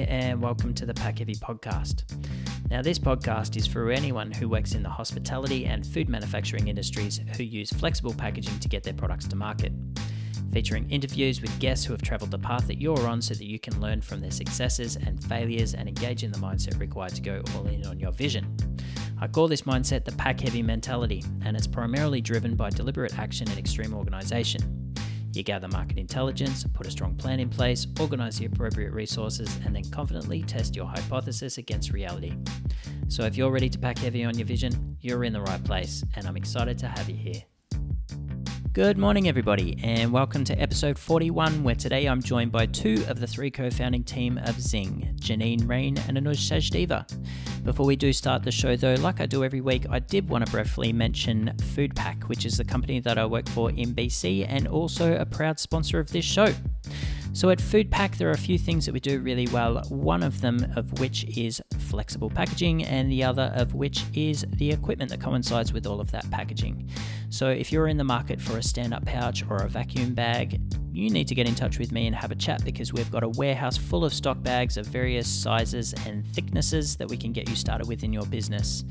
here, and welcome to the Pack Heavy podcast. Now, this podcast is for anyone who works in the hospitality and food manufacturing industries who use flexible packaging to get their products to market. Featuring interviews with guests who have traveled the path that you're on so that you can learn from their successes and failures and engage in the mindset required to go all in on your vision. I call this mindset the pack heavy mentality, and it's primarily driven by deliberate action and extreme organization. You gather market intelligence, put a strong plan in place, organize the appropriate resources, and then confidently test your hypothesis against reality. So, if you're ready to pack heavy on your vision, you're in the right place, and I'm excited to have you here. Good morning, everybody, and welcome to episode 41, where today I'm joined by two of the three co founding team of Zing, Jannine Rane and Anush Sachdeva. Before we do start the show, though, like I do every week, I did want to briefly mention FoodPak, which is the company that I work for in BC and also a proud sponsor of this show. So at FoodPak, there are a few things that we do really well. One of them of which is flexible packaging, and the other of which is the equipment that coincides with all of that packaging. So if you're in the market for a stand-up pouch or a vacuum bag, you need to get in touch with me and have a chat because we've got a warehouse full of stock bags of various sizes and thicknesses that we can get you started with in your business.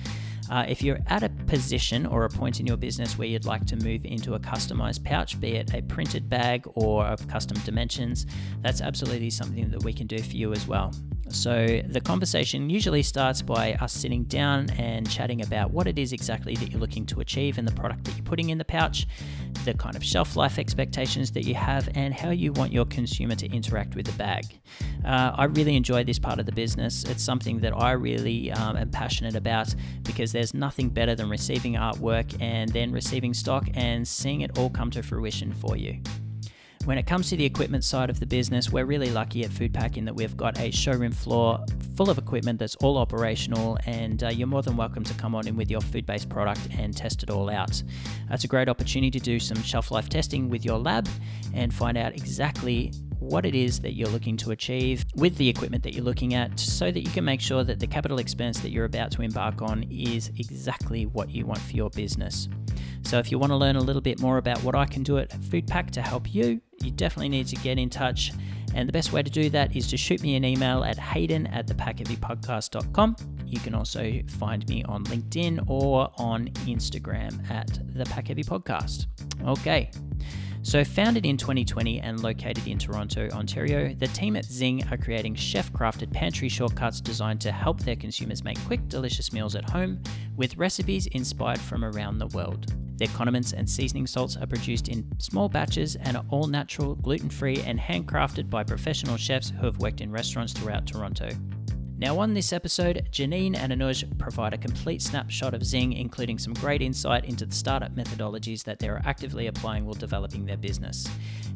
Uh, if you're at a position or a point in your business where you'd like to move into a customized pouch, be it a printed bag or of custom dimensions, that's absolutely something that we can do for you as well. So, the conversation usually starts by us sitting down and chatting about what it is exactly that you're looking to achieve in the product that you're putting in the pouch, the kind of shelf life expectations that you have, and how you want your consumer to interact with the bag. Uh, I really enjoy this part of the business. It's something that I really um, am passionate about because there's nothing better than receiving artwork and then receiving stock and seeing it all come to fruition for you. When it comes to the equipment side of the business, we're really lucky at FoodPak in that we've got a showroom floor full of equipment that's all operational, and uh, you're more than welcome to come on in with your food based product and test it all out. That's a great opportunity to do some shelf life testing with your lab and find out exactly what it is that you're looking to achieve with the equipment that you're looking at so that you can make sure that the capital expense that you're about to embark on is exactly what you want for your business. So, if you want to learn a little bit more about what I can do at FoodPak to help you, you definitely need to get in touch. And the best way to do that is to shoot me an email at hayden at thepackheavypodcast.com. You can also find me on LinkedIn or on Instagram at the Pack Heavy Podcast. Okay. So, founded in 2020 and located in Toronto, Ontario, the team at Zing are creating chef crafted pantry shortcuts designed to help their consumers make quick, delicious meals at home with recipes inspired from around the world. Their condiments and seasoning salts are produced in small batches and are all natural, gluten free, and handcrafted by professional chefs who have worked in restaurants throughout Toronto. Now, on this episode, Jannine and Anush provide a complete snapshot of Zing, including some great insight into the startup methodologies that they are actively applying while developing their business.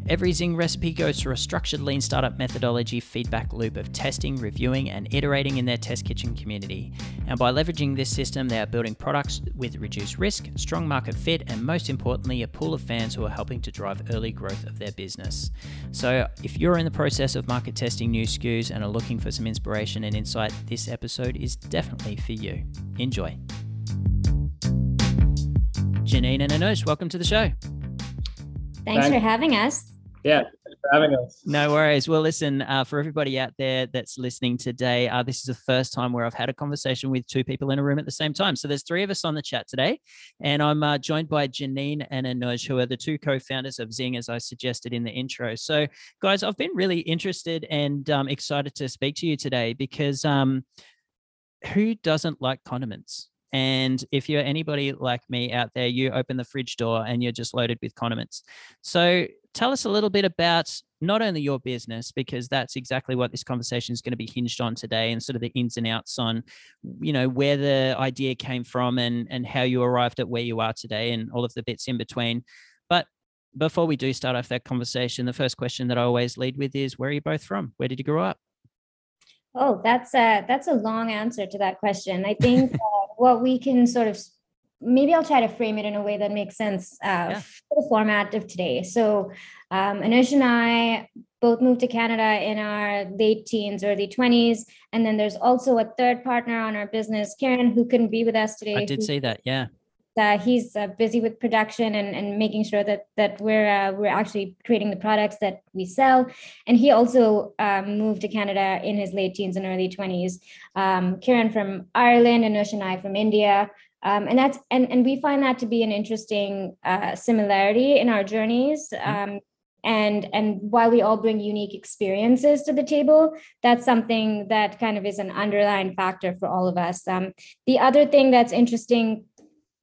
Every Zing recipe goes through a structured lean startup methodology feedback loop of testing, reviewing, and iterating in their test kitchen community. And by leveraging this system, they are building products with reduced risk, strong market fit, and most importantly, a pool of fans who are helping to drive early growth of their business. So, if you're in the process of market testing new SKUs and are looking for some inspiration and insight, this episode is definitely for you. Enjoy. Jannine and Anush, welcome to the show. Thanks, Thanks. for having us. Yeah, having us. No worries. Well, listen, uh, for everybody out there that's listening today, uh, this is the first time where I've had a conversation with two people in a room at the same time. So there's three of us on the chat today, and I'm uh, joined by Jannine and Anush, who are the two co-founders of Zing, as I suggested in the intro. So, guys, I've been really interested and um, excited to speak to you today because um, who doesn't like condiments? And if you're anybody like me out there, you open the fridge door and you're just loaded with condiments. So tell us a little bit about not only your business because that's exactly what this conversation is going to be hinged on today and sort of the ins and outs on you know where the idea came from and and how you arrived at where you are today and all of the bits in between. But before we do start off that conversation the first question that i always lead with is where are you both from? Where did you grow up? Oh that's a that's a long answer to that question. I think uh, what we can sort of maybe I'll try to frame it in a way that makes sense uh, yeah. for the format of today. So, um, Anush and I both moved to Canada in our late teens, early 20s. And then there's also a third partner on our business, Kiran, who couldn't be with us today. I did who, say that, yeah. Uh, he's uh, busy with production and, and making sure that that we're uh, we're actually creating the products that we sell. And he also um, moved to Canada in his late teens and early twenties. Um, Kiran from Ireland and Nush and I from India. Um, and that's and and we find that to be an interesting uh, similarity in our journeys. Mm-hmm. Um, and and while we all bring unique experiences to the table that's something that kind of is an underlying factor for all of us um, the other thing that's interesting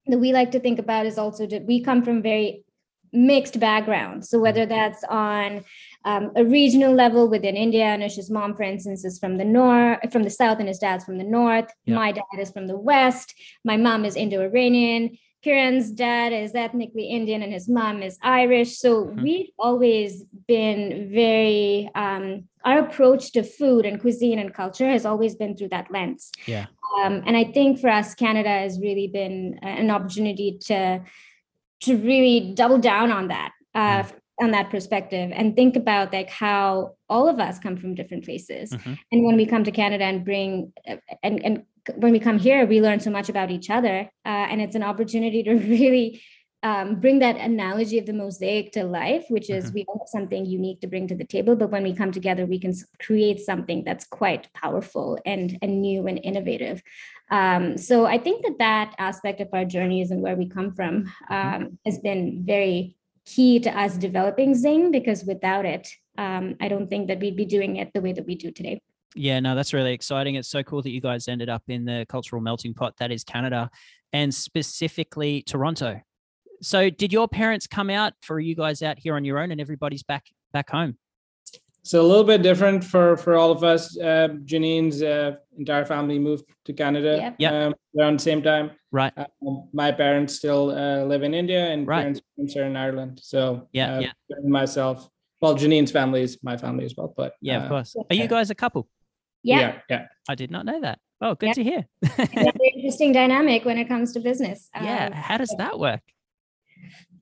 that we like to think about is also that we come from very mixed backgrounds. So whether mm-hmm. that's on um, a regional level within India, Anush's mom, for instance, is from the north, from the south, and his dad's from the north. My dad is from the west. My mom is Indo-Iranian. Kiran's dad is ethnically Indian and his mom is Irish. So mm-hmm. we've always been very, um, our approach to food and cuisine and culture has always been through that lens. Yeah. Um, and I think for us, Canada has really been an opportunity to, to really double down on that. Uh, mm on that perspective and think about like how all of us come from different places mm-hmm. and when we come to canada and bring and, and when we come here, we learn so much about each other. Uh, and it's an opportunity to really um, bring that analogy of the mosaic to life, which is mm-hmm. we all have something unique to bring to the table. But when we come together, we can create something that's quite powerful and, and new and innovative. Um, so I think that that aspect of our journeys and where we come from mm-hmm. um, has been very key to us developing Zing, because without it, um, I don't think that we'd be doing it the way that we do today. Yeah, no, that's really exciting. It's so cool that you guys ended up in the cultural melting pot that is Canada and specifically Toronto. So, did your parents come out for you guys out here on your own and everybody's back back home? So a little bit different for for all of us. Uh, Jannine's uh, entire family moved to Canada yep. Um, around the same time. Right. Um, my parents still uh, live in India, and right. parents are in Ireland. So yeah, uh, yeah. myself. Well, Jannine's family is my family as well. But yeah, of uh, course. Are you guys a couple? Yeah. yeah. yeah. I did not know that. Oh, good yeah. to hear. interesting dynamic when it comes to business. Yeah. Um, How does that work?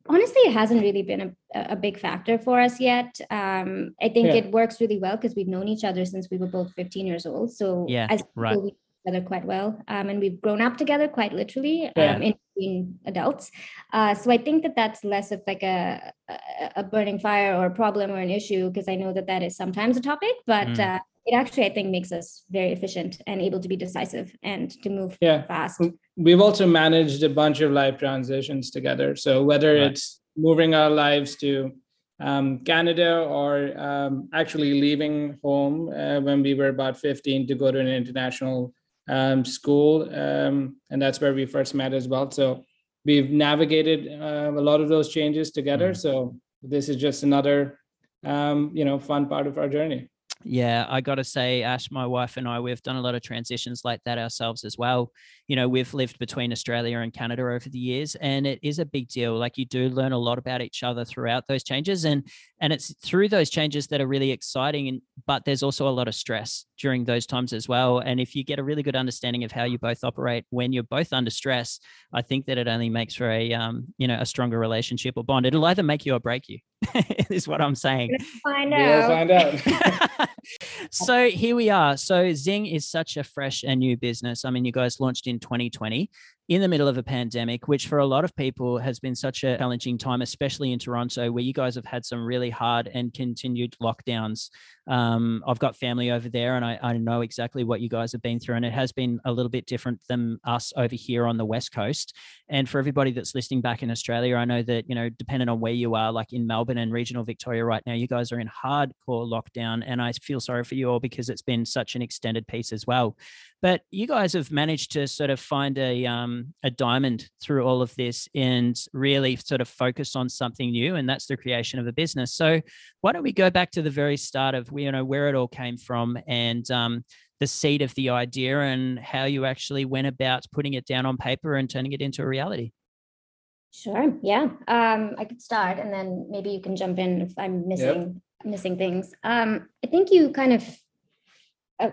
Honestly, it hasn't really been a, a big factor for us yet. Um, I think yeah. it works really well because we've known each other since we were both 15 years old. So yeah, as right. we together quite well. Um, and we've grown up together quite literally yeah. um, in being adults. Uh, so I think that that's less of like a, a, burning fire or a problem or an issue because I know that that is sometimes a topic, but mm. uh, it actually i think makes us very efficient and able to be decisive and to move yeah. fast we've also managed a bunch of life transitions together so whether right. it's moving our lives to um, canada or um, actually leaving home uh, when we were about 15 to go to an international um, school um, and that's where we first met as well so we've navigated uh, a lot of those changes together mm. so this is just another um, you know fun part of our journey yeah, I got to say, Ash, my wife and I, we've done a lot of transitions like that ourselves as well. You know, we've lived between Australia and Canada over the years, and it is a big deal. Like you do learn a lot about each other throughout those changes, and and it's through those changes that are really exciting. And but there's also a lot of stress during those times as well. And if you get a really good understanding of how you both operate when you're both under stress, I think that it only makes for a um, you know a stronger relationship or bond. It'll either make you or break you. is what I'm saying. Find out. We'll find out. so here we are. So Zing is such a fresh and new business. I mean, you guys launched in 2020 in the middle of a pandemic, which for a lot of people has been such a challenging time, especially in Toronto, where you guys have had some really hard and continued lockdowns. Um, I've got family over there and I, I, know exactly what you guys have been through. And it has been a little bit different than us over here on the West Coast. And for everybody that's listening back in Australia, I know that, you know, depending on where you are, like in Melbourne and regional Victoria right now, you guys are in hardcore lockdown. And I feel sorry for you all because it's been such an extended piece as well. But you guys have managed to sort of find a um, a diamond through all of this and really sort of focus on something new, and that's the creation of a business. So why don't we go back to the very start of you know where it all came from and um, the seed of the idea and how you actually went about putting it down on paper and turning it into a reality. Sure. Yeah. Um, I could start, and then maybe you can jump in if I'm missing yep. missing things. Um, I think you kind of uh,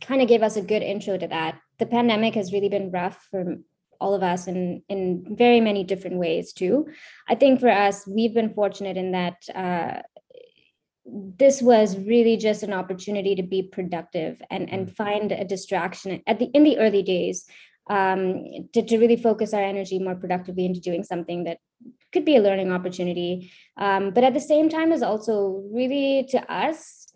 kind of gave us a good intro to that. The pandemic has really been rough for all of us in in very many different ways too. I think for us, we've been fortunate in that uh, this was really just an opportunity to be productive and and mm. find a distraction at the in the early days um, to, to really focus our energy more productively into doing something that could be a learning opportunity. Um, but at the same time, is also really to us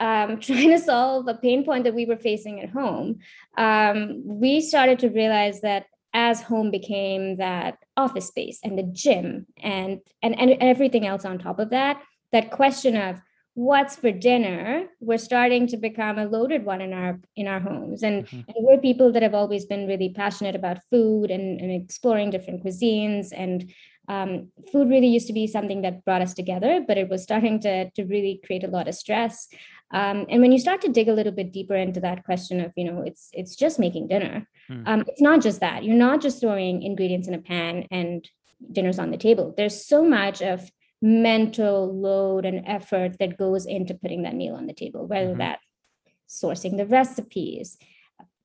um, trying to solve a pain point that we were facing at home. Um, we started to realize that as home became that office space and the gym and, and and everything else on top of that, that question of what's for dinner we're starting to become a loaded one in our in our homes and, mm-hmm. and, we're people that have always been really passionate about food and, and exploring different cuisines and um, food really used to be something that brought us together but it was starting to, to really create a lot of stress um, and when you start to dig a little bit deeper into that question of you know it's it's just making dinner mm. um, it's not just that you're not just throwing ingredients in a pan and dinner's on the table there's so much of mental load and effort that goes into putting that meal on the table, whether mm-hmm. that's sourcing the recipes,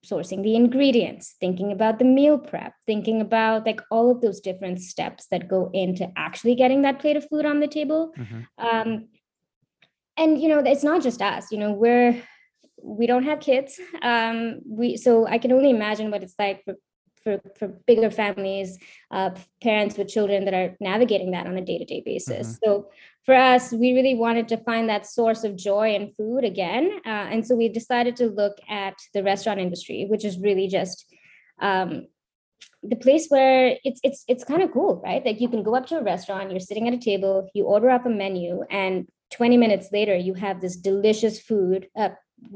sourcing the ingredients, thinking about the meal prep, thinking about like all of those different steps that go into actually getting that plate of food on the table. Mm-hmm. Um, and you know, it's not just us. You know, we're we don't have kids. Um, we so I can only imagine what it's like for for, for bigger families, uh, parents with children that are navigating that on a day to day basis. Mm-hmm. So for us, we really wanted to find that source of joy in food again. Uh, and so we decided to look at the restaurant industry, which is really just um, the place where it's it's it's kind of cool, right? Like you can go up to a restaurant, you're sitting at a table, you order up a menu, and 20 minutes later you have this delicious food uh,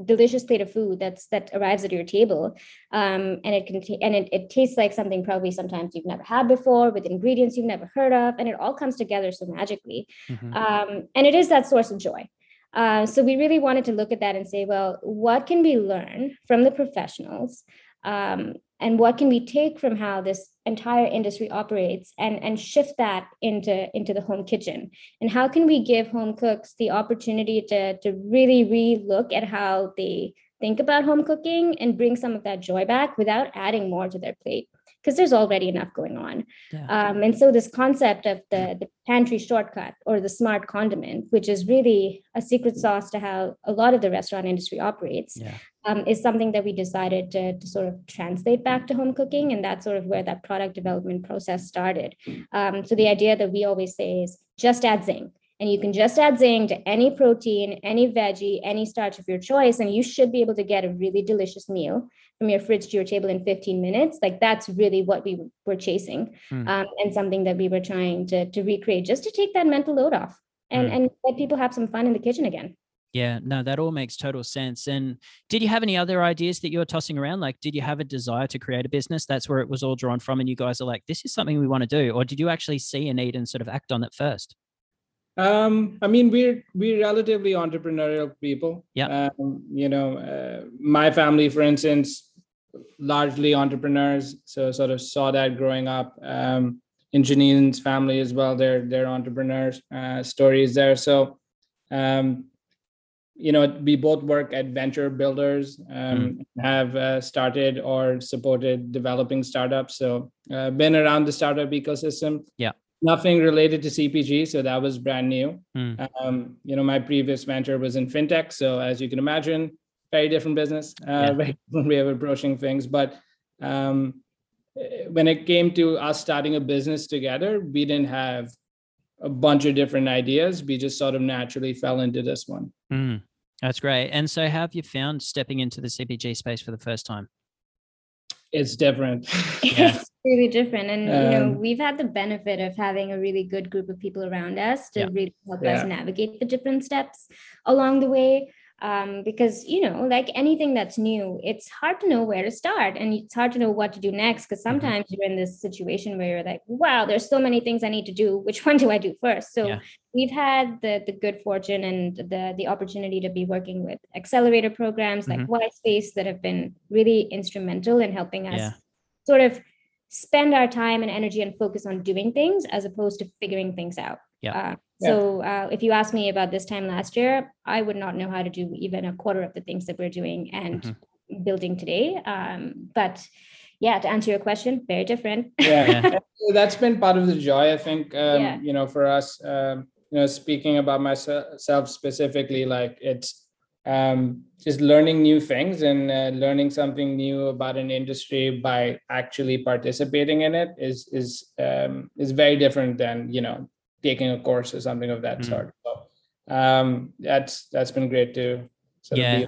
delicious plate of food that's that arrives at your table. Um, and it can t- and it, it tastes like something probably sometimes you've never had before with ingredients you've never heard of and it all comes together so magically. Mm-hmm. um, and it is that source of joy. Uh, so we really wanted to look at that and say well what can we learn from the professionals um, and what can we take from how this entire industry operates and, and shift that into, into the home kitchen? And how can we give home cooks the opportunity to, to really re-look at how they think about home cooking and bring some of that joy back without adding more to their plate because there's already enough going on. Yeah. Um, and so this concept of the, the pantry shortcut or the smart condiment, which is really a secret sauce to how a lot of the restaurant industry operates, yeah. um, is something that we decided to, to, sort of translate back to home cooking. And that's sort of where that product development process started. Um, so the idea that we always say is just add zing. And you can just add zing to any protein, any veggie, any starch of your choice, and you should be able to get a really delicious meal from your fridge to your table in 15 minutes like that's really what we were chasing mm. um, and something that we were trying to, to recreate just to take that mental load off and, mm. and let people have some fun in the kitchen again yeah, no, that all makes total sense. And did you have any other ideas that you were tossing around? Like, did you have a desire to create a business? That's where it was all drawn from. And you guys are like, this is something we want to do. Or did you actually see a need and sort of act on it first? Um, I mean, we're we're relatively entrepreneurial people. Yeah. Um, you know, uh, my family, for instance, largely entrepreneurs. So sort of saw that growing up. Um, in Jannine's family as well, they're they're entrepreneurs. Uh, stories there. So, um, you know, we both work at venture builders. Um, mm. Have uh, started or supported developing startups. So, uh, been around the startup ecosystem. Yeah nothing related to CPG, so that was brand new. Mm. Um, you know, my previous venture was in fintech, so as you can imagine, very different business, uh, yeah. very different way of approaching things. But um, when it came to us starting a business together, we didn't have a bunch of different ideas. We just sort of naturally fell into this one. Mm. That's great. And so, how have you found stepping into the CPG space for the first time? It's different. Yeah really different and um, you know um, we've had the benefit of having a really good group of people around us to yeah. really help yeah. us navigate the different steps along the way um, because you know like anything that's new it's hard to know where to start and it's hard to know what to do next because mm-hmm. sometimes mm-hmm. you're in this situation where you're like wow there's so many things i need to do which one do i do first so yeah. we've had the the good fortune and the the opportunity to be working with accelerator programs mm-hmm. like Space that have been really instrumental in helping us yeah. sort of spend our time and energy and focus on doing things as opposed to figuring things out. Yeah. Uh, so uh, if you ask me about this time last year, I would not know how to do even a quarter of the things that we're doing and mm-hmm. building today. Um, but yeah, to answer your question, very different. yeah, that's been part of the joy, I think. Um, yeah. You know, for us, um, you know, speaking about myself specifically, like it's um, just learning new things and uh, learning something new about an industry by actually participating in it is is um, is very different than you know taking a course or something of that mm. sort. So um, that's that's been great to yeah. Be-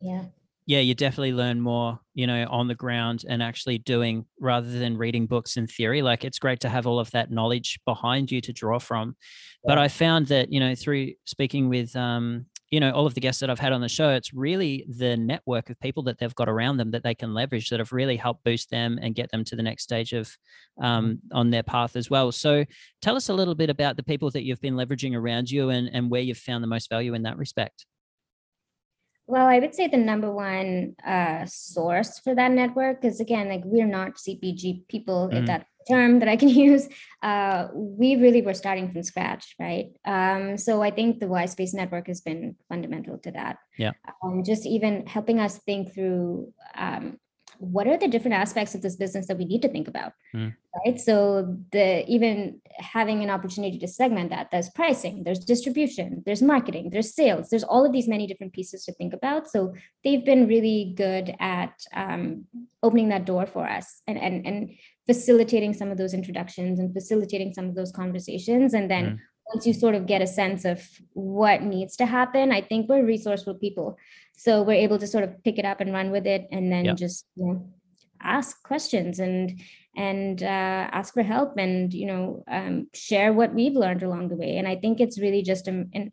yeah yeah, you definitely learn more, you know, on the ground and actually doing rather than reading books in theory. Like it's great to have all of that knowledge behind you to draw from. But I found that, you know, through speaking with, um, you know, all of the guests that I've had on the show, it's really the network of people that they've got around them that they can leverage that have really helped boost them and get them to the next stage of um, mm-hmm. on their path as well. So tell us a little bit about the people that you've been leveraging around you and, and where you've found the most value in that respect. Well, I would say the number one uh, source for that network, is again, like we're not CPG people, mm. if that term that I can use, uh, we really were starting from scratch, right? Um, so I think the YSpace network has been fundamental to that. Yeah. Um, just even helping us think through um, what are the different aspects of this business that we need to think about mm. right so the even having an opportunity to segment that there's pricing there's distribution there's marketing there's sales there's all of these many different pieces to think about so they've been really good at um, opening that door for us and and and facilitating some of those introductions and facilitating some of those conversations and then mm once you sort of get a sense of what needs to happen, I think we're resourceful people. So we're able to sort of pick it up and run with it and then just you know, ask questions and and uh, ask for help and you know um, share what we've learned along the way. And I think it's really just a, an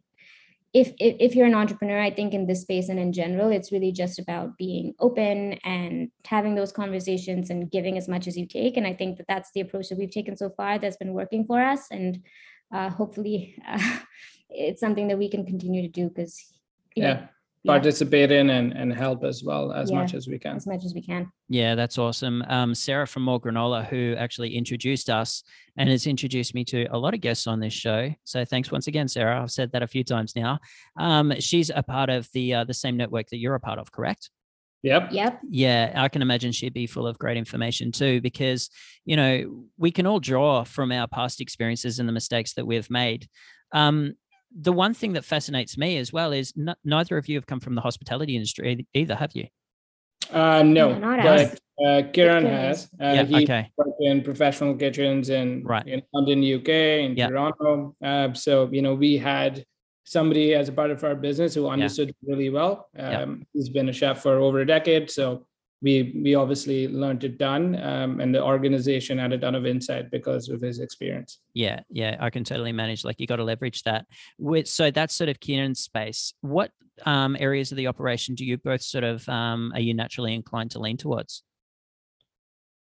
if, if if you're an entrepreneur, I think in this space and in general, it's really just about being open and having those conversations and giving as much as you take. And I think that that's the approach that we've taken so far that's been working for us. And uh, hopefully uh, it's something that we can continue to do because yeah participate in and, and help as well as yeah, much as we can. as much as we can. Yeah that's awesome. Um, sarah from more granola who actually introduced us and has introduced me to a lot of guests on this show. So thanks once again sarah. I've said that a few times now. Um, she's a part of the uh, the same network that you're a part of correct? Yep. Yep. Yeah, I can imagine she'd be full of great information too, because you know we can all draw from our past experiences and the mistakes that we've made. Um, the one thing that fascinates me as well is n- neither of you have come from the hospitality industry either, have you? Uh, no, no but uh, Kiran has. Uh, yeah, he okay. worked in professional kitchens in, right. in London, UK, in yeah. Toronto. Uh, so, you know, we had somebody as a part of our business who understood yeah. really well. Um, yeah. He's been a chef for over a decade, so we we obviously learned it done, um, and the organization had a ton of insight because of his experience. Yeah, yeah, I can totally manage. Like you got to leverage that. With so that's sort of Kieran's space. What um, areas of the operation do you both sort of um, are you naturally inclined to lean towards?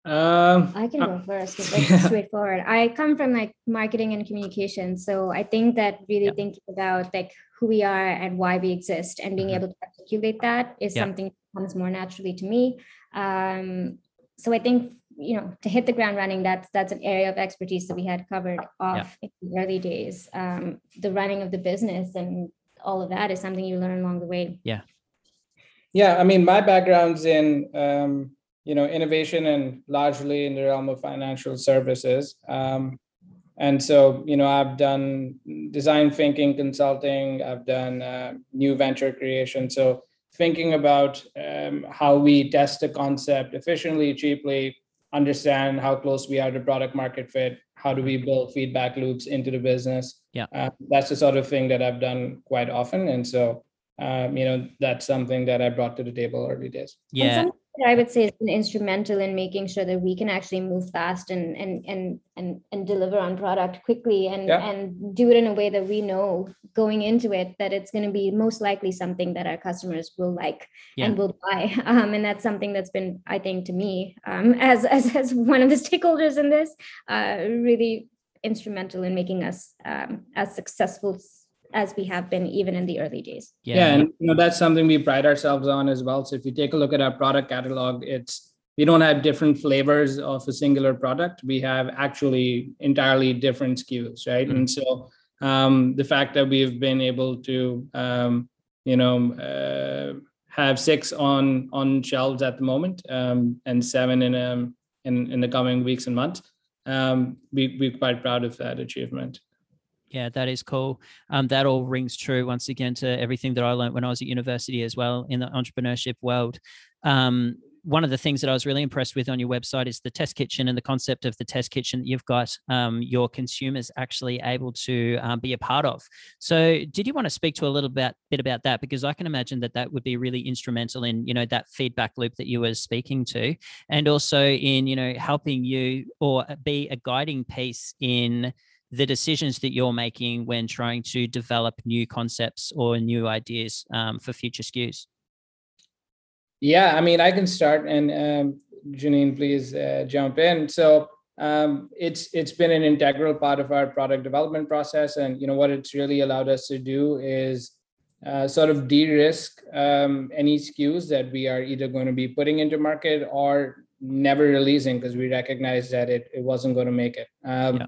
Um, I can uh, go first because it's yeah. straightforward. I come from like marketing and communication, so I think that really yeah. thinking about like who we are and why we exist and being mm-hmm. able to articulate that is yeah. something that comes more naturally to me. Um, so I think you know to hit the ground running, that's that's an area of expertise that we had covered off in the early days. Um, the running of the business and all of that is something you learn along the way. Yeah. Yeah, I mean, my background's in um, you know innovation and largely in the realm of financial services. Um, and so you know i've done design thinking consulting i've done uh, new venture creation. So thinking about um, how we test a concept efficiently cheaply understand how close we are to product market fit how do we build feedback loops into the business. Yeah. Uh, that's the sort of thing that i've done quite often. And so um, you know that's something that i brought to the table early days. Yeah I would say has been instrumental in making sure that we can actually move fast and and and and, and deliver on product quickly and yeah. and do it in a way that we know going into it that it's going to be most likely something that our customers will like yeah. and will buy. Um, and that's something that's been, I think, to me um, as, as as one of the stakeholders in this, uh, really instrumental in making us um, as successful as we have been even in the early days. Yeah. yeah, and you know that's something we pride ourselves on as well. So if you take a look at our product catalog, it's we don't have different flavors of a singular product. We have actually entirely different SKUs, right? Mm-hmm. And so um, the fact that we've been able to, um, you know, uh, have six on on shelves at the moment um, and seven in um in in the coming weeks and months, um, we we're quite proud of that achievement. Yeah, that is cool. Um, that all rings true once again to everything that I learned when I was at university as well in the entrepreneurship world. Um, one of the things that I was really impressed with on your website is the test kitchen and the concept of the test kitchen that you've got um, your consumers actually able to um, be a part of. So, did you want to speak to a little bit, bit about that? Because I can imagine that that would be really instrumental in you know that feedback loop that you were speaking to, and also in you know helping you or be a guiding piece in the decisions that you're making when trying to develop new concepts or new ideas um, for future SKUs. Yeah, I mean, I can start, and um, Jannine, please uh, jump in. So um, it's it's been an integral part of our product development process, and you know what it's really allowed us to do is uh, sort of de-risk um, any SKUs that we are either going to be putting into market or never releasing because we recognize that it, it wasn't going to make it. Um, yeah.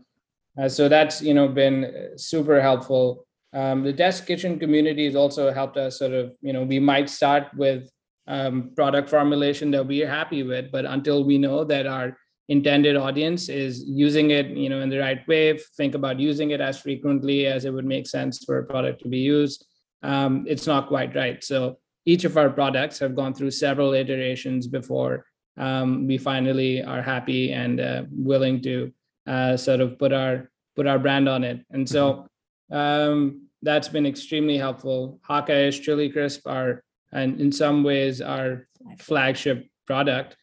Uh, so that's you know been super helpful. Um, the test kitchen community has also helped us sort of you know we might start with um, product formulation that we are happy with but until we know that our intended audience is using it you know in the right way think about using it as frequently as it would make sense for a product to be used um, it's not quite right so each of our products have gone through several iterations before um, we finally are happy and uh, willing to uh, sort of put our put our brand on it and so mm-hmm. um, that's been extremely helpful Hakka-ish chili crisp are and in some ways our flagship product.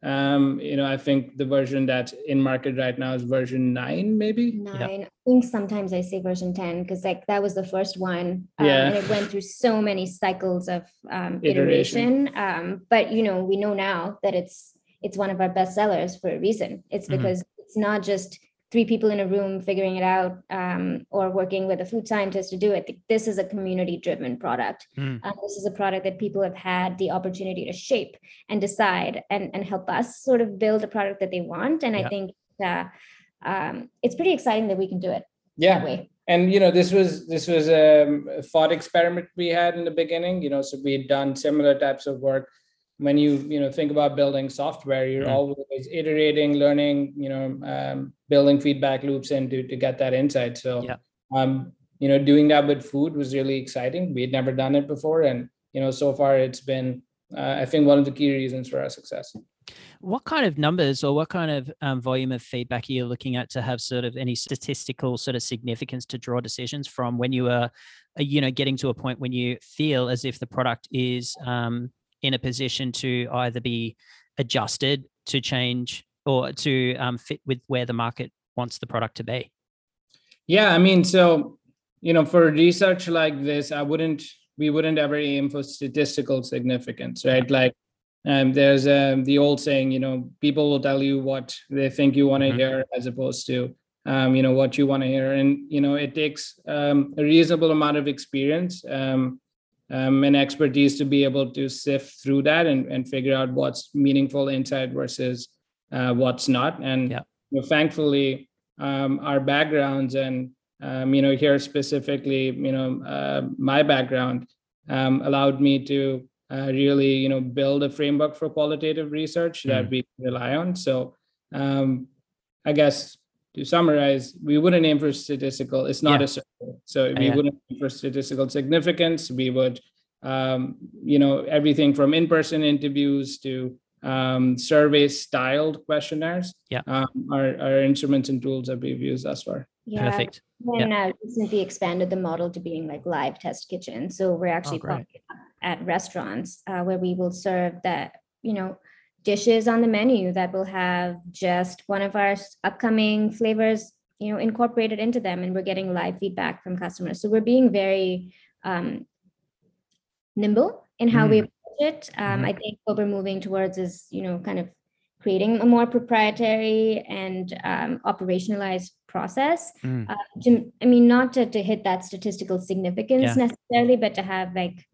Um, you know, I think the version that's in market right now is version nine, maybe. Nine. I think sometimes I say version ten because like that was the first one, um, yeah. and it went through so many cycles of um, iteration. iteration. Um, but you know, we know now that it's it's one of our best sellers for a reason. It's mm-hmm. because mm-hmm. It's not just three people in a room figuring it out um, or working with a food scientist to do it. This is a community driven product. Mm. Um, this is a product that people have had the opportunity to shape and decide and, and help us sort of build a product that they want. And yeah. I think uh, um, it's pretty exciting that we can do it yeah. that way. And you know, this was this was um, a thought experiment we had in the beginning. You know, so we had done similar types of work when you you know think about building software you're mm-hmm. always iterating learning you know um, building feedback loops in to, to get that insight so yeah. um you know doing that with food was really exciting we had never done it before and you know so far it's been uh, i think one of the key reasons for our success what kind of numbers or what kind of um, volume of feedback are you looking at to have sort of any statistical sort of significance to draw decisions from when you are, uh, you know, getting to a point when you feel as if the product is um, in a position to either be adjusted to change or to um, fit with where the market wants the product to be? Yeah, I mean, so you know, for research like this, I wouldn't, we wouldn't ever aim for statistical significance, right? Like, um, there's um, the old saying, you know, people will tell you what they think you want to mm-hmm. hear, as opposed to, um, you know, what you want to hear, and you know, it takes um, a reasonable amount of experience um, um, and expertise to be able to sift through that and, and figure out what's meaningful insight versus uh, what's not. And yeah. you know, thankfully, um, our backgrounds and um, you know here specifically, you know uh, my background um, allowed me to uh, really you know build a framework for qualitative research mm. that we rely on. So um, I guess to summarize, we wouldn't aim for statistical. It's not yeah. a survey, so we yeah. wouldn't aim for statistical significance. We would, um, you know, everything from in-person interviews to um, survey-styled questionnaires. Yeah, um, are, are instruments and tools that we've used thus far. Yeah. Perfect. And yeah. uh, recently expanded the model to being like live test kitchen. So we're actually oh, at restaurants uh, where we will serve that, you know, dishes on the menu that will have just one of our upcoming flavors you know incorporated into them and we're getting live feedback from customers so we're being very um, nimble in how mm. we approach it um, mm. i think what we're moving towards is you know kind of creating a more proprietary and um, operationalized process mm. uh, to, i mean not to, to hit that statistical significance yeah. necessarily but to have like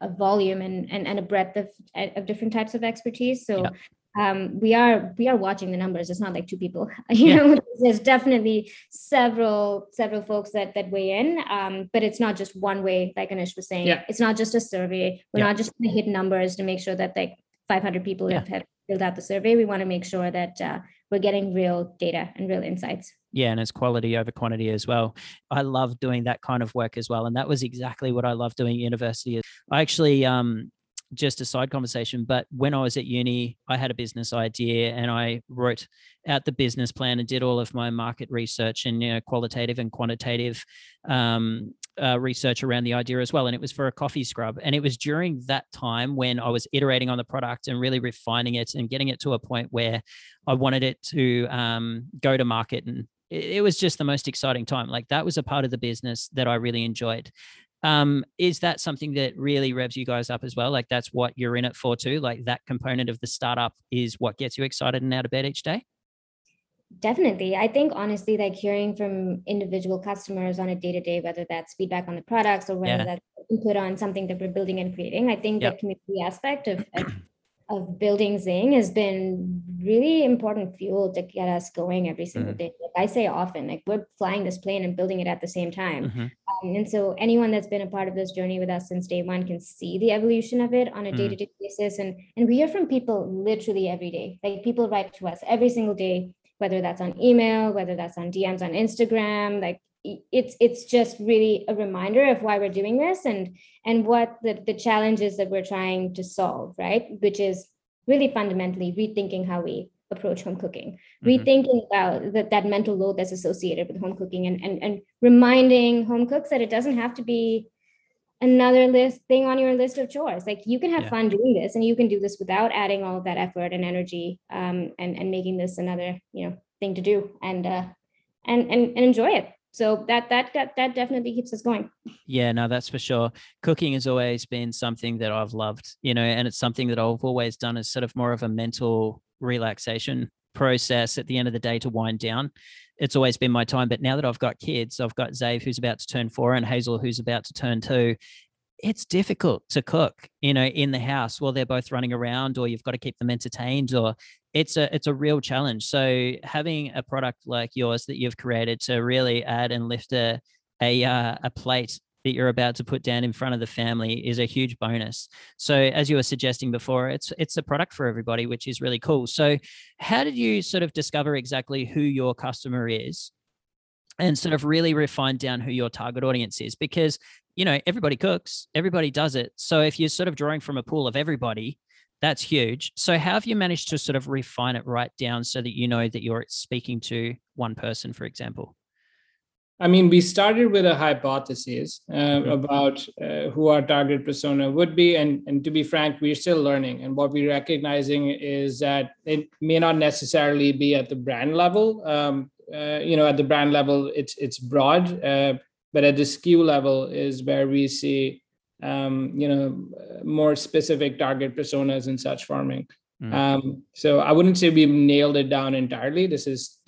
a volume and, and, and a breadth of, of different types of expertise. So yeah. um, we are we are watching the numbers. It's not like two people. You yeah. know, there's definitely several several folks that that weigh in. Um, but it's not just one way, like Anish was saying. Yeah. It's not just a survey. We're not just going to hit numbers to make sure that like 500 people have, have build out the survey, we want to make sure that uh, we're getting real data and real insights. Yeah, and it's quality over quantity as well. I love doing that kind of work as well, and that was exactly what I love doing at university. I actually um, just a side conversation. But when I was at uni, I had a business idea and I wrote out the business plan and did all of my market research and you know qualitative and quantitative um, uh, research around the idea as well. And it was for a coffee scrub. And it was during that time when I was iterating on the product and really refining it and getting it to a point where I wanted it to um, go to market and it was just the most exciting time. Like that was a part of the business that I really enjoyed um is that something that really revs you guys up as well like that's what you're in it for too like that component of the startup is what gets you excited and out of bed each day definitely i think honestly like hearing from individual customers on a day-to-day whether that's feedback on the products or whether yeah. that's input on something that we're building and creating i think yep. the community aspect of, of of building Zing has been really important fuel to get us going every single mm-hmm. day. Like I say often, like we're flying this plane and building it at the same time. Mm-hmm. Um, and so anyone that's been a part of this journey with us since day one can see the evolution of it on a mm. day-to-day basis. And and we hear from people literally every day. Like people write to us every single day, whether that's on email, whether that's on DMs on Instagram, like it's it's just really a reminder of why we're doing this and and what the, the challenges that we're trying to solve right which is really fundamentally rethinking how we approach home cooking mm-hmm. rethinking about that, that mental load that's associated with home cooking and, and and reminding home cooks that it doesn't have to be another list thing on your list of chores. Like you can have yeah. fun doing this and you can do this without adding all of that effort and energy um, and and making this another you know thing to do and uh and and, and enjoy it. So that that that, that definitely keeps us going. Yeah no that's for sure. Cooking has always been something that i've loved you know and it's something that i've always done as sort of more of a mental relaxation process at the end of the day to wind down it's always been my time but now that i've got kids i've got zave who's about to turn four and hazel who's about to turn two it's difficult to cook you know in the house while they're both running around or you've got to keep them entertained or it's a it's a real challenge. So having a product like yours that you've created to really add and lift a a uh, a plate that you're about to put down in front of the family is a huge bonus. So as you were suggesting before, it's it's a product for everybody, which is really cool. So how did you sort of discover exactly who your customer is? And sort of really refine down who your target audience is because you know everybody cooks everybody does it so if you're sort of drawing from a pool of everybody that's huge. So, how have you managed to sort of refine it right down so that you know that you're speaking to one person, for example? I mean, we started with a hypothesis uh, about uh, who our target persona would be, and and to be frank, we're still learning. And what we're recognizing is that it may not necessarily be at the brand level. Um, uh, you know, at the brand level, it's it's broad, uh, but at the SKU level is where we see um, you know more specific target personas and such farming mm. um, so i wouldn't say we've nailed it down entirely this is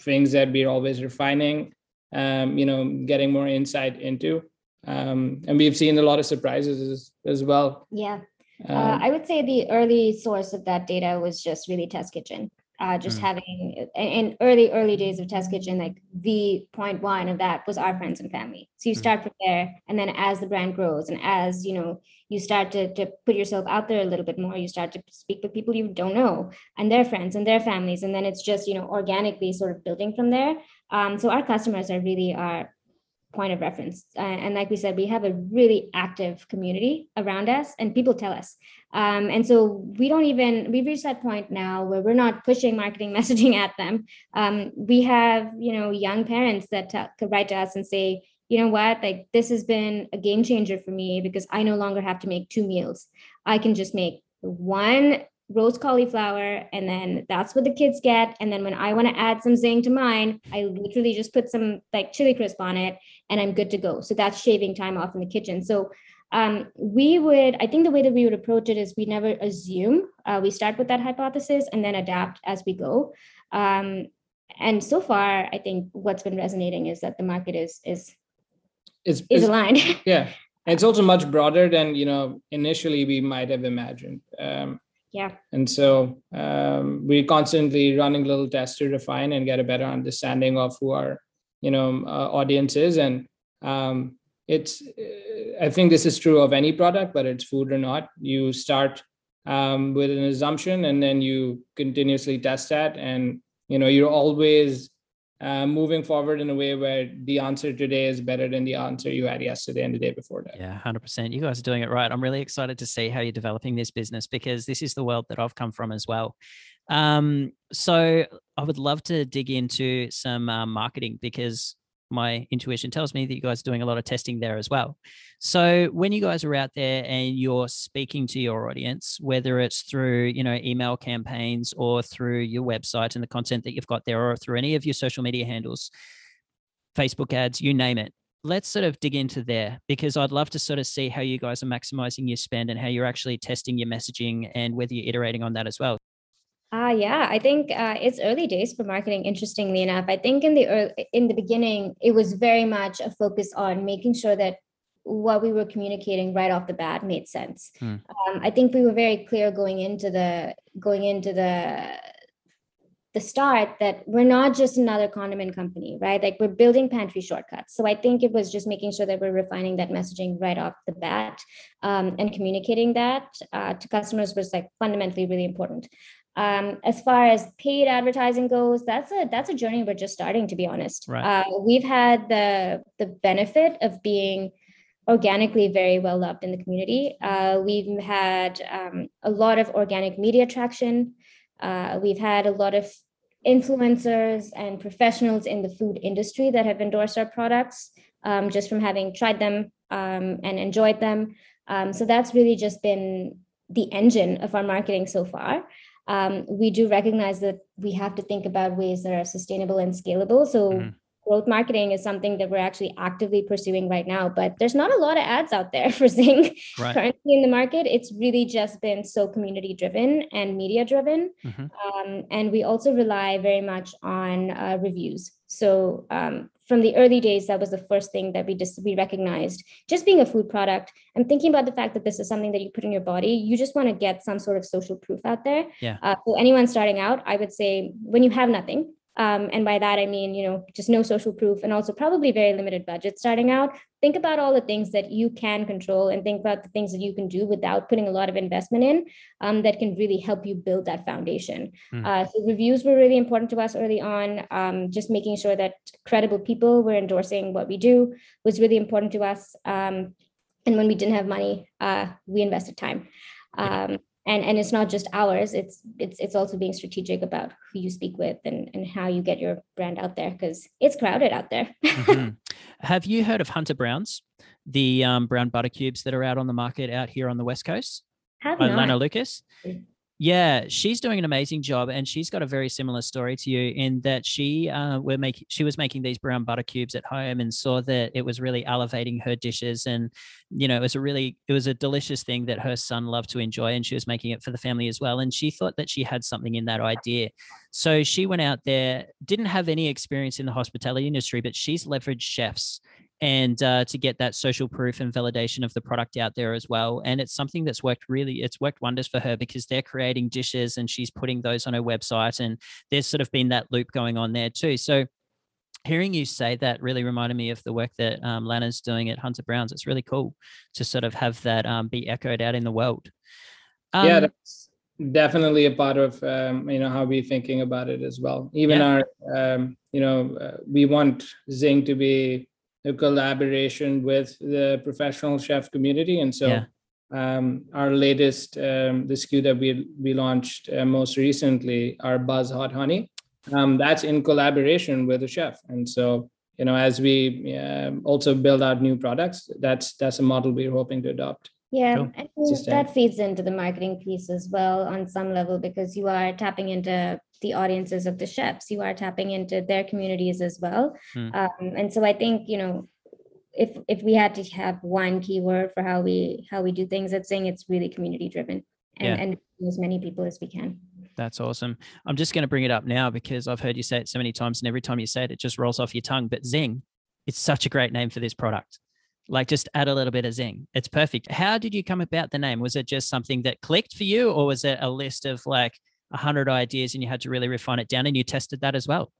things that we're always refining um, you know getting more insight into. Um, and we've seen a lot of surprises as, as well. Yeah. Uh, um, i would say the early source of that data was just really test kitchen uh, just mm. having in early early days of test kitchen like the point one of that was our friends and family so you mm. start from there and then as the brand grows and as you know you start to, to put yourself out there a little bit more you start to speak with people you don't know and their friends and their families and then it's just you know organically sort of building from there um, so our customers are really our point of reference. Uh, and like we said, we have a really active community around us, and people tell us. Um, and so we don't even we've reached that point now where we're not pushing marketing messaging at them. Um, we have you know young parents that t- could write to us and say, you know what, like this has been a game changer for me because I no longer have to make two meals. I can just make one roast cauliflower and then that's what the kids get and then when i want to add some zing to mine i literally just put some like chili crisp on it and i'm good to go. So that's shaving time off in the kitchen. So um, we would i think the way that we would approach it is we never assume uh, we start with that hypothesis and then adapt as we go. Um, and so far i think what's been resonating is that the market is is is, is aligned. Yeah. And it's also much broader than you know initially we might have imagined. Um, yeah. and so um, we're constantly running little tests to refine and get a better understanding of who our you know uh, audience is and um, it's i think this is true of any product whether it's food or not you start um, with an assumption and then you continuously test that and you know you're always uh, moving forward in a way where the answer today is better than the answer you had yesterday and the day before that. Yeah, 100%. You guys are doing it right. I'm really excited to see how you're developing this business because this is the world that I've come from as well. Um, so I would love to dig into some uh, marketing because my intuition tells me that you guys are doing a lot of testing there as well. So when you guys are out there and you're speaking to your audience, whether it's through, you know, email campaigns or through your website and the content that you've got there or through any of your social media handles, Facebook ads, you name it. Let's sort of dig into there because I'd love to sort of see how you guys are maximizing your spend and how you're actually testing your messaging and whether you're iterating on that as well. Uh, yeah, I think uh, it's early days for marketing. Interestingly enough, I think in the early, in the beginning, it was very much a focus on making sure that what we were communicating right off the bat made sense. Hmm. Um, I think we were very clear going into the going into the the start that we're not just another condiment company, right? Like we're building pantry shortcuts. So I think it was just making sure that we're refining that messaging right off the bat um, and communicating that uh, to customers was like fundamentally really important. Um, as far as paid advertising goes, that's a that's a journey we're just starting. To be honest, right. uh, we've had the the benefit of being organically very well loved in the community. Uh, we've had um, a lot of organic media traction. Uh, we've had a lot of influencers and professionals in the food industry that have endorsed our products um, just from having tried them um, and enjoyed them. Um, so that's really just been the engine of our marketing so far um, we do recognize that we have to think about ways that are sustainable and scalable. So mm-hmm. growth marketing is something that we're actually actively pursuing right now, but there's not a lot of ads out there for Zing right. currently in the market. It's really just been so community driven and media driven. Mm-hmm. Um, and we also rely very much on uh, reviews. So um, from the early days, that was the first thing that we just we recognized. Just being a food product, I'm thinking about the fact that this is something that you put in your body. You just want to get some sort of social proof out there. Yeah. Uh, so anyone starting out, I would say when you have nothing, um, and by that, I mean, you know, just no social proof and also probably very limited budget starting out. Think about all the things that you can control and think about the things that you can do without putting a lot of investment in um, that can really help you build that foundation. Mm. Uh, so, reviews were really important to us early on. Um, just making sure that credible people were endorsing what we do was really important to us. Um, and when we didn't have money, uh, we invested time. Um, and and it's not just ours it's it's it's also being strategic about who you speak with and and how you get your brand out there because it's crowded out there. Mm-hmm. have you heard of Hunter Browns the um, brown butter cubes that are out on the market out here on the west coast? Have by lana lucas yeah, she's doing an amazing job, and she's got a very similar story to you in that she uh, were making she was making these brown butter cubes at home and saw that it was really elevating her dishes, and you know it was a really it was a delicious thing that her son loved to enjoy, and she was making it for the family as well, and she thought that she had something in that idea, so she went out there, didn't have any experience in the hospitality industry, but she's leveraged chefs and uh, to get that social proof and validation of the product out there as well. And it's something that's worked really, it's worked wonders for her because they're creating dishes and she's putting those on her website. And there's sort of been that loop going on there too. So hearing you say that really reminded me of the work that um, Lana's doing at Hunter Browns. It's really cool to sort of have that um, be echoed out in the world. Um, yeah, that's definitely a part of um, you know how we're thinking about it as well. Even yeah. our um, you know uh, we want Zing to be a collaboration with the professional chef community. And so yeah. um, our latest, um, the SKU that we, we launched uh, most recently, our Buzz Hot Honey, um, that's in collaboration with a chef. And so, you know, as we uh, also build out new products, that's that's a model we're hoping to adopt. Yeah, cool. that feeds into the marketing piece as well on some level because you are tapping into the audiences of the chefs. You are tapping into their communities as well. Hmm. um, and so i think you know if if we had to have one keyword for how we how we do things at Zing it's really community driven and, yeah. and as many people as we can. That's awesome. I'm just going to bring it up now because i've heard you say it so many times and every time you say it it just rolls off your tongue but zing it's such a great name for this product. Like just add a little bit of zing. It's perfect. How did you come about the name? Was it just something that clicked for you or was it a list of like 100 ideas and you had to really refine it down and you tested that as well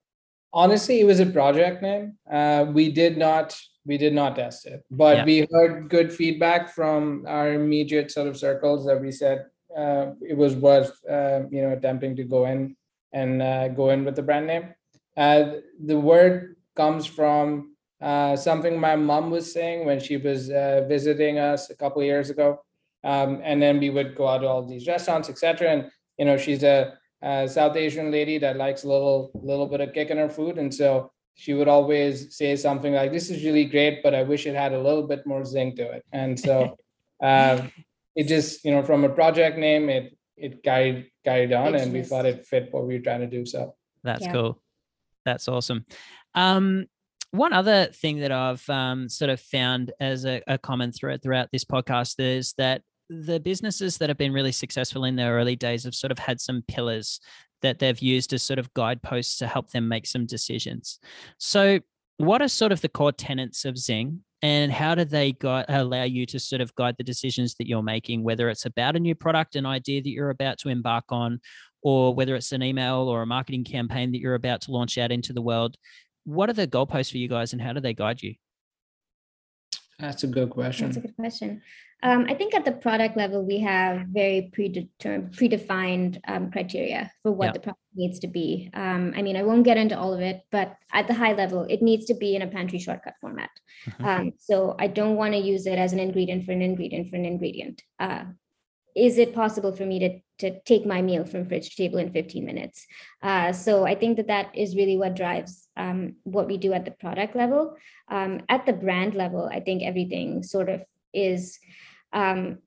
honestly it was a project name uh, we did not we did not test it but yeah. we heard good feedback from our immediate sort of circles that we said uh, it was worth uh, you know attempting to go in and uh, go in with the brand name. Uh, the word comes from uh, something my mom was saying when she was uh, visiting us a couple years ago, um, and then we would go out to all these restaurants, etc. And you know, she's a, a South Asian lady that likes a little little bit of kick in her food, and so she would always say something like, "This is really great, but I wish it had a little bit more zing to it." And so uh, it just, you know, from a project name, it it carried carried on, and we thought it fit what we were trying to do. So that's yeah. cool. That's awesome. Um, one other thing that I've um, sort of found as a, a common thread throughout this podcast is that the businesses that have been really successful in their early days have sort of had some pillars that they've used as sort of guideposts to help them make some decisions. So, what are sort of the core tenets of Zing? And how do they allow you to sort of guide the decisions that you're making, whether it's about a new product, an idea that you're about to embark on, or whether it's an email or a marketing campaign that you're about to launch out into the world? What are the goalposts for you guys and how do they guide you? That's a good question. That's a good question. Um, I think at the product level, we have very predetermined, predefined um, criteria for what yeah. the product needs to be. Um, I mean, I won't get into all of it, but at the high level, it needs to be in a pantry shortcut format. Mm-hmm. Um, so I don't want to use it as an ingredient for an ingredient for an ingredient. Uh, is it possible for me to to take my meal from fridge to table in 15 minutes? Uh, so i think that that is really what drives um, what we do at the product level. Um, at the brand level i think everything sort of is um,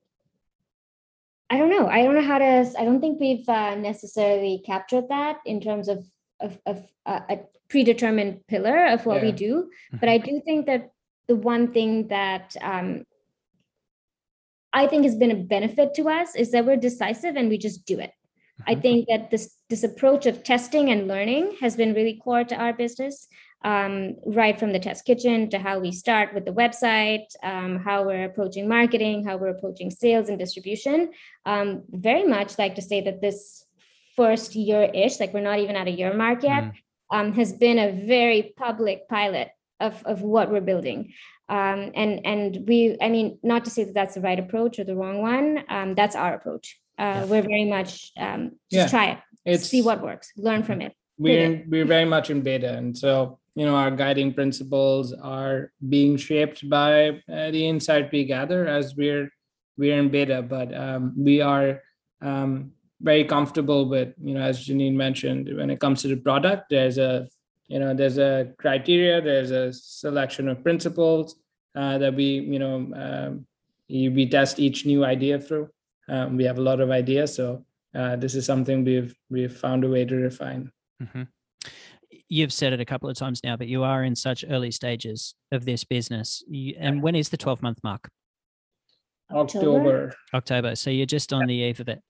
i don't know. I don't know how to i don't think we've uh, necessarily captured that in terms of of, of uh, a predetermined pillar of what yeah. we do. But i do think that the one thing that um, I think has been a benefit to us is that we're decisive and we just do it. I mm-hmm. think that this this approach of testing and learning has been really core to our business, um, right from the test kitchen to how we start with the website, um, how we're approaching marketing, how we're approaching sales and distribution. Um, very much like to say that this first year ish, like we're not even at a year mark yet, mm. has been a very public pilot of, of what we're building um, and and we i mean not to say that that's the right approach or the wrong one um, that's our approach. Uh, we're very much um, just yeah. try it it's, see what works learn from it. We're we're very much in beta and so you know our guiding principles are being shaped by uh, the insight we gather as we're we're in beta but um, we are um, very comfortable with you know as Jannine mentioned when it comes to the product there's a you know there's a criteria there's a selection of principles uh, that we you know um, we test each new idea through. Um, we have a lot of ideas so uh, this is something we've we've found a way to refine. Mm-hmm. you've said it a couple of times now but you are in such early stages of this business. You, and when is the 12 month mark? October. October. So you're just on the eve of it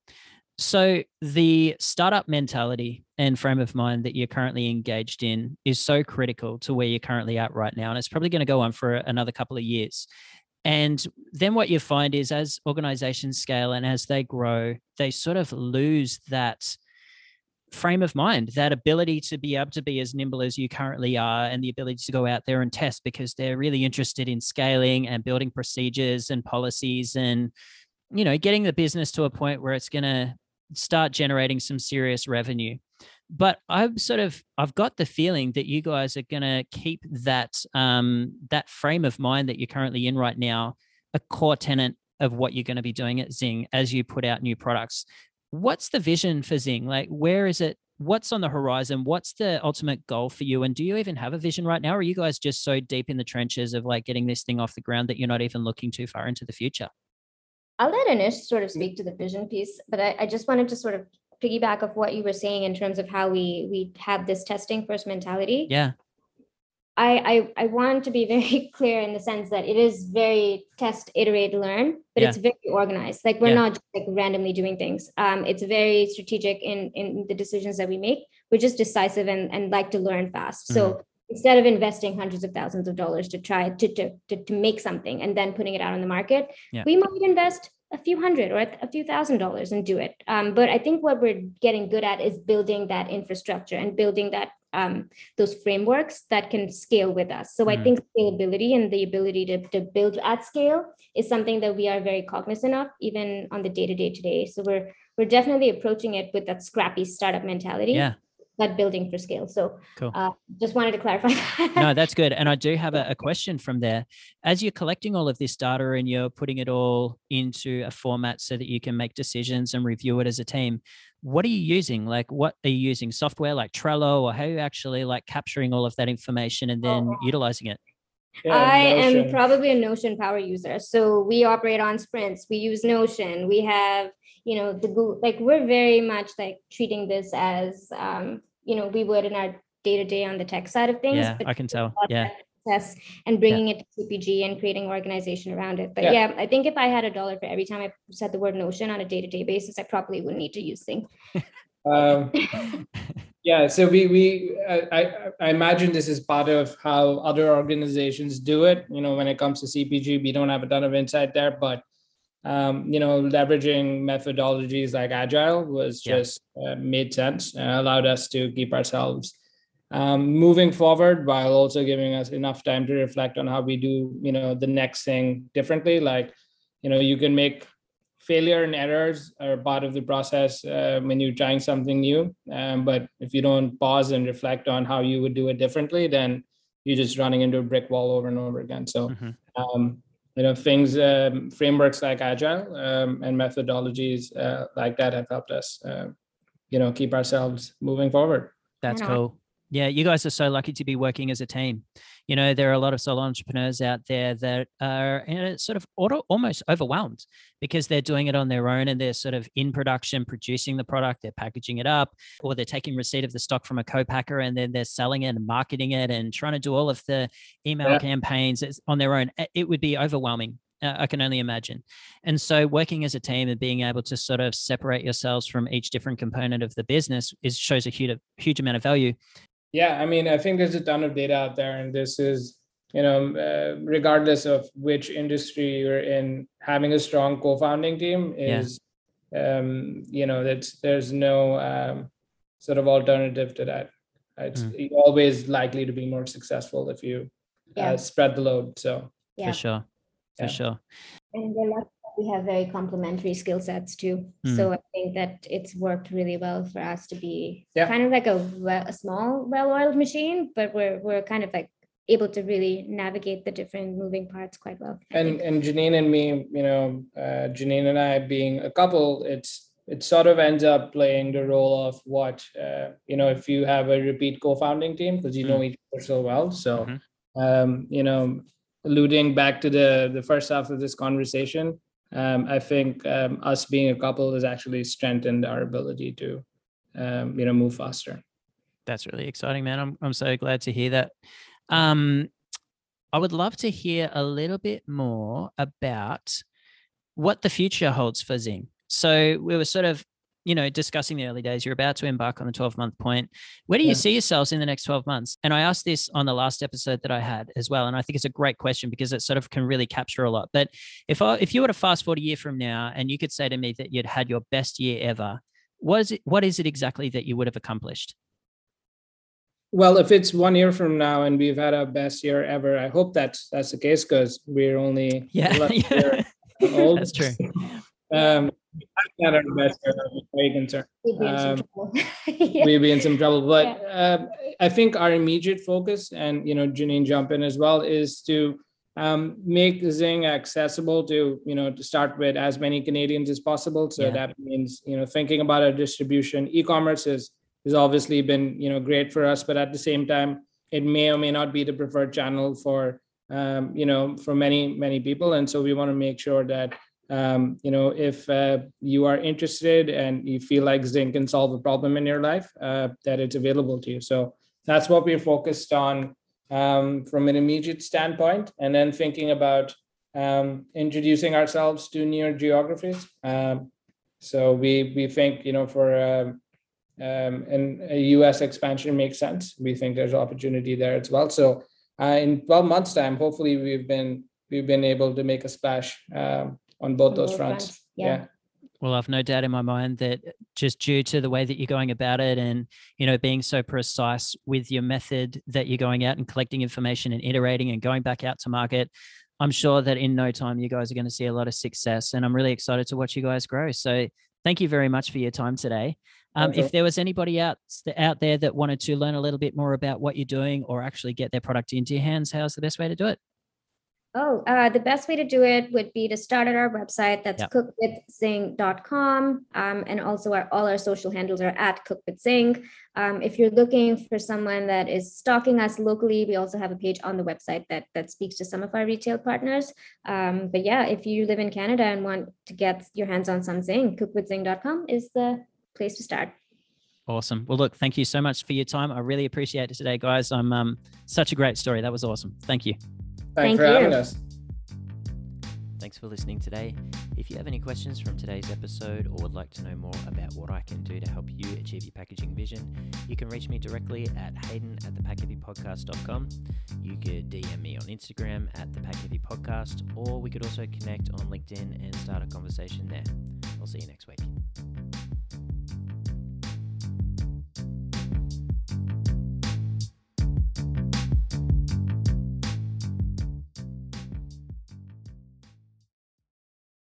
so, the startup mentality and frame of mind that you're currently engaged in is so critical to where you're currently at right now. And it's probably going to go on for another couple of years. And then what you find is as organizations scale and as they grow, they sort of lose that frame of mind, that ability to be able to be as nimble as you currently are, and the ability to go out there and test because they're really interested in scaling and building procedures and policies and you know getting the business to a point where it's going to start generating some serious revenue. But i've sort of i've got the feeling that you guys are going to keep that um that frame of mind that you're currently in right now a core tenant of what you're going to be doing at zing as you put out new products. What's the vision for zing like where is it what's on the horizon? What's the ultimate goal for you? And do you even have a vision right now or are you guys just so deep in the trenches of like getting this thing off the ground that you're not even looking too far into the future I'll let Anush sort of speak to the vision piece, but I, I just wanted to sort of piggyback of what you were saying in terms of how we we have this testing first mentality. Yeah. I, I I want to be very clear in the sense that it is very test, iterate, learn, but yeah. it's very organized. Like we're yeah. not just like randomly doing things. Um, it's very strategic in in the decisions that we make. We're just decisive and and like to learn fast. Mm-hmm. So instead of investing hundreds of thousands of dollars to try to, to, to, to make something and then putting it out on the market, yeah. we might invest a few hundred or a few thousand dollars and do it. Um, but I think what we're getting good at is building that infrastructure and building that um, those frameworks that can scale with us. So mm. I think scalability and the ability to, to build at scale is something that we are very cognizant of, even on the day to day today. So we're we're definitely approaching it with that scrappy startup mentality. Yeah that building for scale. So cool. uh, just wanted to clarify that. no, that's good. And I do have a, a, question from there. As you're collecting all of this data and you're putting it all into a format so that you can make decisions and review it as a team, what are you using? Like, what are you using? Software like Trello, or how are you actually like capturing all of that information and then oh. utilizing it? Yeah, I am probably a Notion power user. So we operate on sprints. We use Notion. We have, you know, the Google, like we're very much like treating this as um, you know we would in our day to day on the tech side of things. Yeah, I can tell. Yeah. Yes. And bringing yeah. it to CPG and creating organization around it. But yeah. yeah. I think if I had a dollar for every time I said the word Notion on a day to day basis, I probably wouldn't need to use Zing. um, yeah, so we we I, I imagine this is part of how other organizations do it. You know, when it comes to CPG, we don't have a ton of insight there, but um, you know, leveraging methodologies like agile was just yeah. uh, made sense and allowed us to keep ourselves um, moving forward while also giving us enough time to reflect on how we do, you know, the next thing differently. Like, you know, you can make failure and errors are part of the process uh, when you're trying something new. Um, but if you don't pause and reflect on how you would do it differently, then you're just running into a brick wall over and over again. So, mm-hmm. um, you know things um, frameworks like agile um, and methodologies uh, like that have helped us uh, you know keep ourselves moving forward that's cool yeah, you guys are so lucky to be working as a team. You know, there are a lot of solo entrepreneurs out there that are you know, sort of auto, almost overwhelmed because they're doing it on their own and they're sort of in production, producing the product, they're packaging it up, or they're taking receipt of the stock from a co-packer and then they're selling it and marketing it and trying to do all of the email yeah. campaigns on their own. It would be overwhelming uh, I can only imagine. And so, working as a team and being able to sort of separate yourselves from each different component of the business is shows a huge, huge amount of value yeah i mean i think there's a ton of data out there and this is you know uh, regardless of which industry you're in having a strong co-founding team is yeah. um you know that's there's no um, sort of alternative to that it's mm. always likely to be more successful if you uh, yeah. uh, spread the load so yeah. for sure for yeah. sure and we have very complementary skill sets too. Mm. So I think that it's worked really well for us to be yeah. kind of like a, a small, well-oiled machine, but we're we're kind of like able to really navigate the different moving parts quite well. and and Jannine and me, you know, uh, Jannine and I being a couple, it's it sort of ends up playing the role of what uh, you know if you have a repeat co-founding team because you mm. know each other so well. So mm-hmm. um, you know, alluding back to the the first half of this conversation, um, I think um, us being a couple has actually strengthened our ability to, um, you know, move faster. That's really exciting, man. I'm I'm so glad to hear that. Um, I would love to hear a little bit more about what the future holds for Zing. So we were sort of you know, discussing the early days, you're about to embark on the 12 month point. Where do you yeah. see yourselves in the next 12 months? And I asked this on the last episode that I had as well. And I think it's a great question because it sort of can really capture a lot. But if I, if you were to fast forward a year from now and you could say to me that you'd had your best year ever, what is it, what is it exactly that you would have accomplished? Well, if it's one year from now and we've had our best year ever, I hope that's that's the case because we're only yeah, yeah. old. that's true. um, not our best very concerned. We'd be in some um, trouble. yeah. We'd be in some trouble. But yeah. uh, I think our immediate focus, and you know, Jannine jump in as well, is to um, make Zing accessible to you know to start with as many Canadians as possible. So yeah. that means you know thinking about our distribution. E-commerce has has obviously been you know great for us, but at the same time, it may or may not be the preferred channel for um, you know for many many people, and so we want to make sure that um, you know if uh, you are interested and you feel like Zing can solve a problem in your life uh, that it's available to you. So that's what we're focused on um, from an immediate standpoint. And then thinking about um, introducing ourselves to near geographies. Um, so we we think you know for um, um, and a us expansion makes sense. We think there's opportunity there as well. So uh, in 12 months time hopefully we've been we've been able to make a splash um, on both those fronts. fronts. Yeah. yeah. Well, I've no doubt in my mind that just due to the way that you're going about it and, you know, being so precise with your method that you're going out and collecting information and iterating and going back out to market, I'm sure that in no time you guys are going to see a lot of success. And I'm really excited to watch you guys grow. So thank you very much for your time today. Um, okay. If there was anybody out out there that wanted to learn a little bit more about what you're doing or actually get their product into your hands, how's the best way to do it? Oh, uh, the best way to do it would be to start at our website. That's yep. cookwithzing.com. Um, and also our, all our social handles are at cookwithzing. Um, if you're looking for someone that is stocking us locally, we also have a page on the website that, that speaks to some of our retail partners. Um, but yeah, if you live in Canada and want to get your hands on some Zing, cookwithzing.com is the place to start. Awesome. Well, look, thank you so much for your time. I really appreciate it today, guys. I'm um, such a great story. That was awesome. Thank you. Thanks Thank for you. having us. Thanks for listening today. If you have any questions from today's episode or would like to know more about what I can do to help you achieve your packaging vision, you can reach me directly at hayden at thepackheavypodcast.com. You could DM me on Instagram at thepackheavypodcast, or we could also connect on LinkedIn and start a conversation there. I'll see you next week.